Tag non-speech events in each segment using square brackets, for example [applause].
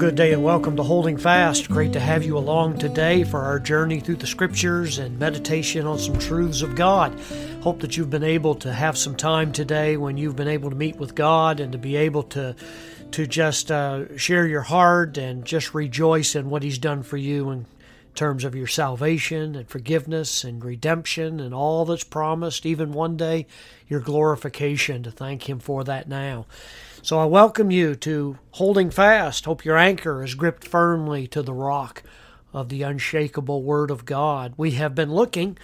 good day and welcome to Holding Fast. Great to have you along today for our journey through the scriptures and meditation on some truths of God. Hope that you've been able to have some time today when you've been able to meet with God and to be able to to just uh, share your heart and just rejoice in what He's done for you in terms of your salvation and forgiveness and redemption and all that's promised, even one day your glorification, to thank Him for that now. So I welcome you to holding fast. Hope your anchor is gripped firmly to the rock of the unshakable Word of God. We have been looking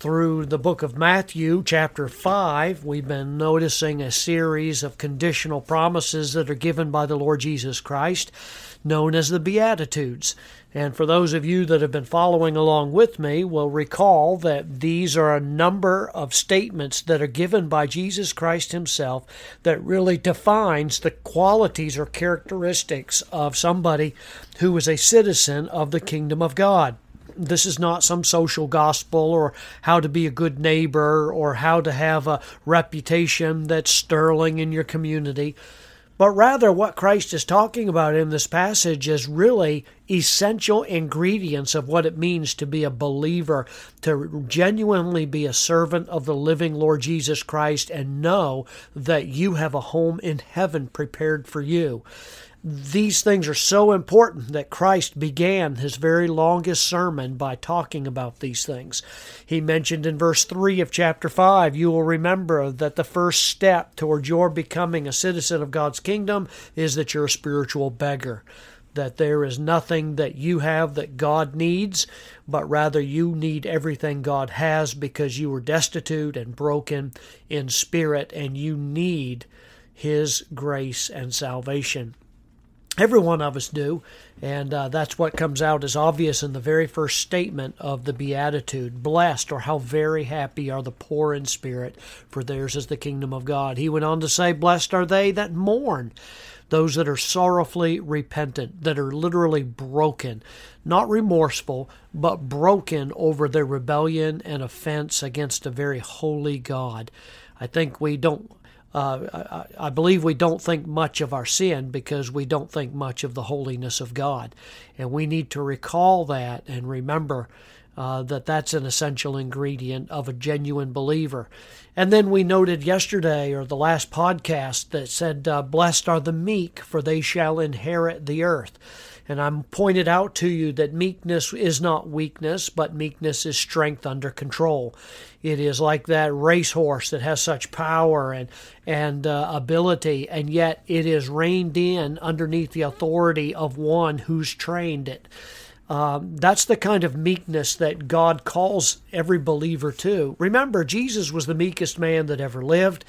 through the book of Matthew, chapter 5. We've been noticing a series of conditional promises that are given by the Lord Jesus Christ, known as the Beatitudes. And for those of you that have been following along with me, will recall that these are a number of statements that are given by Jesus Christ himself that really defines the qualities or characteristics of somebody who is a citizen of the kingdom of God. This is not some social gospel or how to be a good neighbor or how to have a reputation that's sterling in your community but rather what Christ is talking about in this passage is really essential ingredients of what it means to be a believer, to genuinely be a servant of the living Lord Jesus Christ and know that you have a home in heaven prepared for you. These things are so important that Christ began his very longest sermon by talking about these things. He mentioned in verse 3 of chapter 5, you will remember that the first step towards your becoming a citizen of God's kingdom is that you're a spiritual beggar that there is nothing that you have that God needs, but rather you need everything God has because you are destitute and broken in spirit and you need His grace and salvation. Every one of us do, and uh, that's what comes out as obvious in the very first statement of the Beatitude. Blessed or how very happy are the poor in spirit, for theirs is the kingdom of God. He went on to say, Blessed are they that mourn, those that are sorrowfully repentant, that are literally broken, not remorseful, but broken over their rebellion and offense against a very holy God. I think we don't uh, I, I, believe we don't think much of our sin because we don't think much of the holiness of God. And we need to recall that and remember uh, that that's an essential ingredient of a genuine believer. And then we noted yesterday or the last podcast that said, uh, Blessed are the meek, for they shall inherit the earth. And I'm pointed out to you that meekness is not weakness, but meekness is strength under control. It is like that racehorse that has such power and and uh, ability, and yet it is reined in underneath the authority of one who's trained it. Um, that's the kind of meekness that God calls every believer to. Remember, Jesus was the meekest man that ever lived,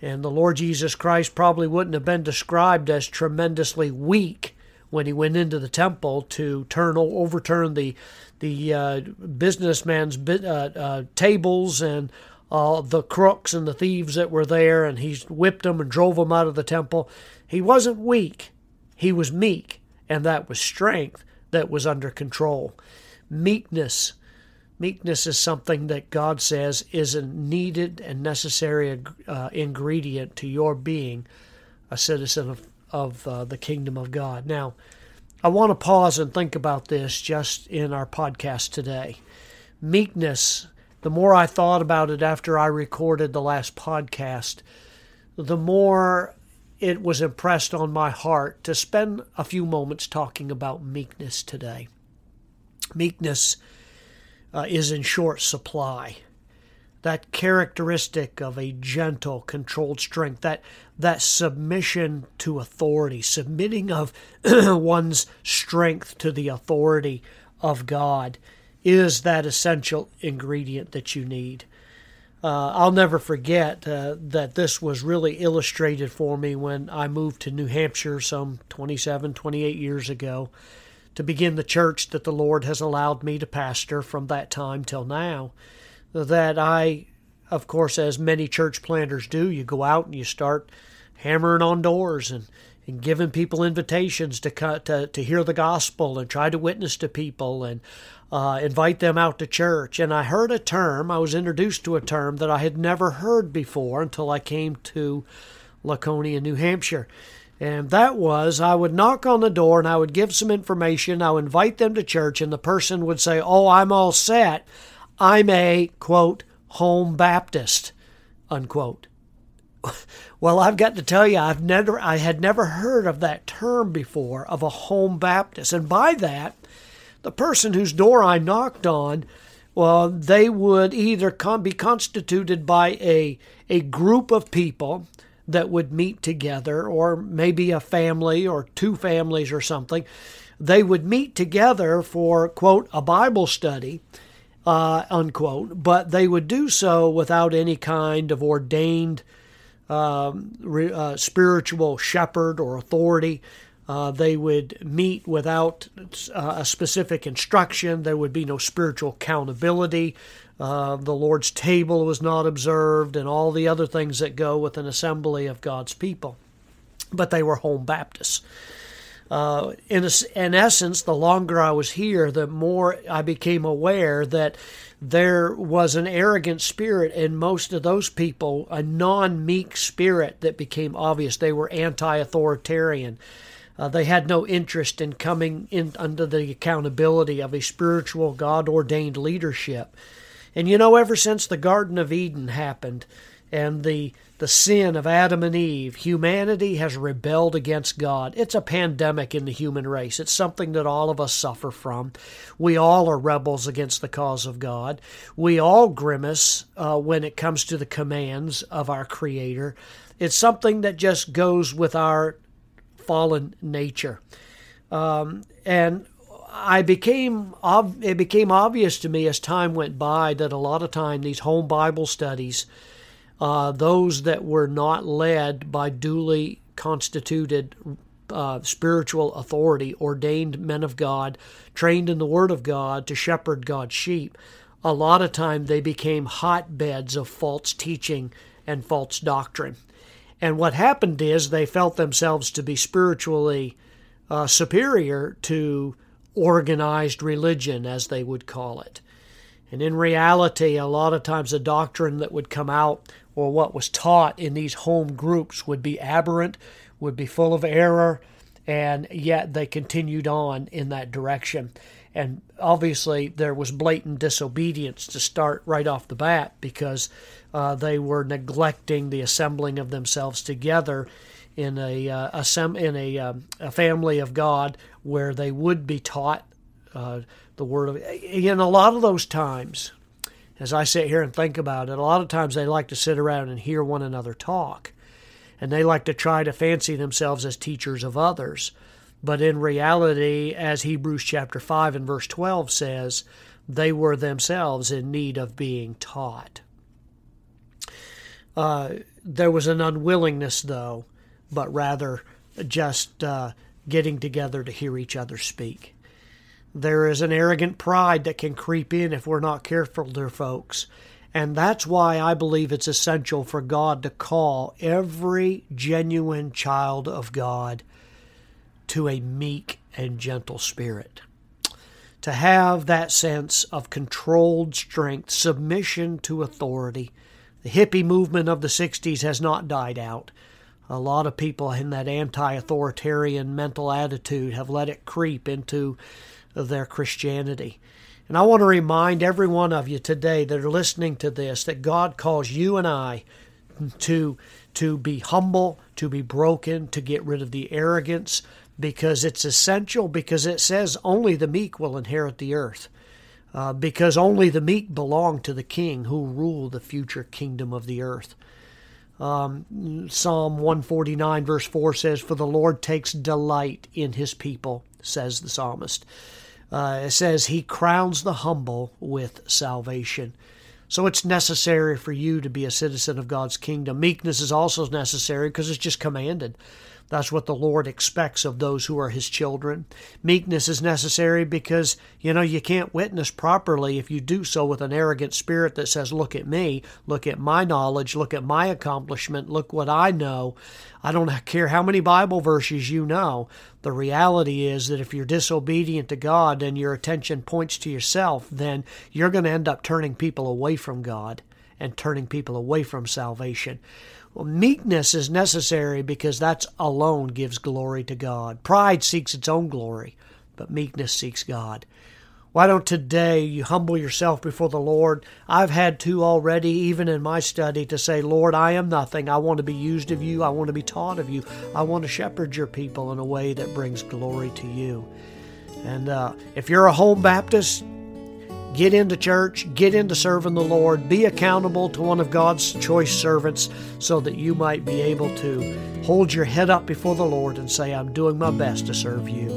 and the Lord Jesus Christ probably wouldn't have been described as tremendously weak when he went into the temple to turn overturn the the uh, businessman's uh, uh, tables and uh, the crooks and the thieves that were there, and he whipped them and drove them out of the temple. He wasn't weak; he was meek, and that was strength that was under control. Meekness. Meekness is something that God says is a needed and necessary uh, ingredient to your being a citizen of of uh, the kingdom of God. Now, I want to pause and think about this just in our podcast today. Meekness, the more I thought about it after I recorded the last podcast, the more it was impressed on my heart to spend a few moments talking about meekness today. Meekness uh, is in short supply that characteristic of a gentle, controlled strength, that that submission to authority, submitting of [clears throat] one's strength to the authority of God, is that essential ingredient that you need. Uh, I'll never forget uh, that this was really illustrated for me when I moved to New Hampshire some 27, 28 years ago to begin the church that the Lord has allowed me to pastor from that time till now that I, of course, as many church planters do, you go out and you start hammering on doors and, and giving people invitations to, cut, to to hear the gospel and try to witness to people and uh, invite them out to church. And I heard a term, I was introduced to a term that I had never heard before until I came to Laconia, New Hampshire. And that was I would knock on the door and I would give some information. I would invite them to church, and the person would say, Oh, I'm all set. I'm a, quote, home Baptist, unquote. [laughs] Well, I've got to tell you, I've never, I had never heard of that term before of a home Baptist. And by that, the person whose door I knocked on, well, they would either be constituted by a, a group of people that would meet together, or maybe a family or two families or something. They would meet together for, quote, a Bible study, uh, unquote, but they would do so without any kind of ordained um, re, uh, spiritual shepherd or authority. Uh, they would meet without uh, a specific instruction. There would be no spiritual accountability. Uh, the Lord's table was not observed, and all the other things that go with an assembly of God's people. But they were home Baptists. Uh, in, a, in essence, the longer I was here, the more I became aware that there was an arrogant spirit in most of those people, a non meek spirit that became obvious. They were anti authoritarian. Uh, they had no interest in coming in under the accountability of a spiritual, God ordained leadership. And you know, ever since the Garden of Eden happened and the, the sin of Adam and Eve, humanity has rebelled against God. It's a pandemic in the human race. It's something that all of us suffer from. We all are rebels against the cause of God. We all grimace uh, when it comes to the commands of our Creator. It's something that just goes with our fallen nature. Um, and I became it became obvious to me as time went by that a lot of time these home Bible studies, uh, those that were not led by duly constituted uh, spiritual authority, ordained men of God, trained in the Word of God to shepherd God's sheep, a lot of time they became hotbeds of false teaching and false doctrine. And what happened is they felt themselves to be spiritually uh, superior to organized religion, as they would call it. And in reality, a lot of times the doctrine that would come out or what was taught in these home groups would be aberrant, would be full of error, and yet they continued on in that direction. And obviously, there was blatant disobedience to start right off the bat because uh, they were neglecting the assembling of themselves together in a, uh, in a, um, a family of God where they would be taught uh, the word of. In a lot of those times, as I sit here and think about it, a lot of times they like to sit around and hear one another talk, and they like to try to fancy themselves as teachers of others. But in reality, as Hebrews chapter 5 and verse 12 says, they were themselves in need of being taught. Uh, there was an unwillingness, though, but rather just uh, getting together to hear each other speak. There is an arrogant pride that can creep in if we're not careful, dear folks. And that's why I believe it's essential for God to call every genuine child of God to a meek and gentle spirit. To have that sense of controlled strength, submission to authority. The hippie movement of the 60s has not died out. A lot of people in that anti authoritarian mental attitude have let it creep into their Christianity. And I want to remind every one of you today that are listening to this that God calls you and I to, to be humble, to be broken, to get rid of the arrogance, because it's essential, because it says only the meek will inherit the earth. Uh, because only the meek belong to the king who rule the future kingdom of the earth. Um, Psalm 149, verse 4 says, For the Lord takes delight in his people, says the psalmist. Uh, it says, He crowns the humble with salvation. So it's necessary for you to be a citizen of God's kingdom. Meekness is also necessary because it's just commanded. That's what the Lord expects of those who are His children. Meekness is necessary because, you know, you can't witness properly if you do so with an arrogant spirit that says, Look at me, look at my knowledge, look at my accomplishment, look what I know. I don't care how many Bible verses you know. The reality is that if you're disobedient to God and your attention points to yourself, then you're going to end up turning people away from God and turning people away from salvation. Well, meekness is necessary because that alone gives glory to God. Pride seeks its own glory, but meekness seeks God. Why don't today you humble yourself before the Lord? I've had to already, even in my study, to say, Lord, I am nothing. I want to be used of you. I want to be taught of you. I want to shepherd your people in a way that brings glory to you. And uh, if you're a home Baptist, get into church, get into serving the Lord, be accountable to one of God's choice servants so that you might be able to hold your head up before the Lord and say, I'm doing my best to serve you.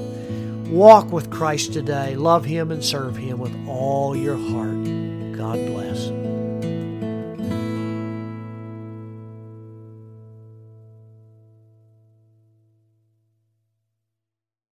Walk with Christ today. Love Him and serve Him with all your heart. God bless.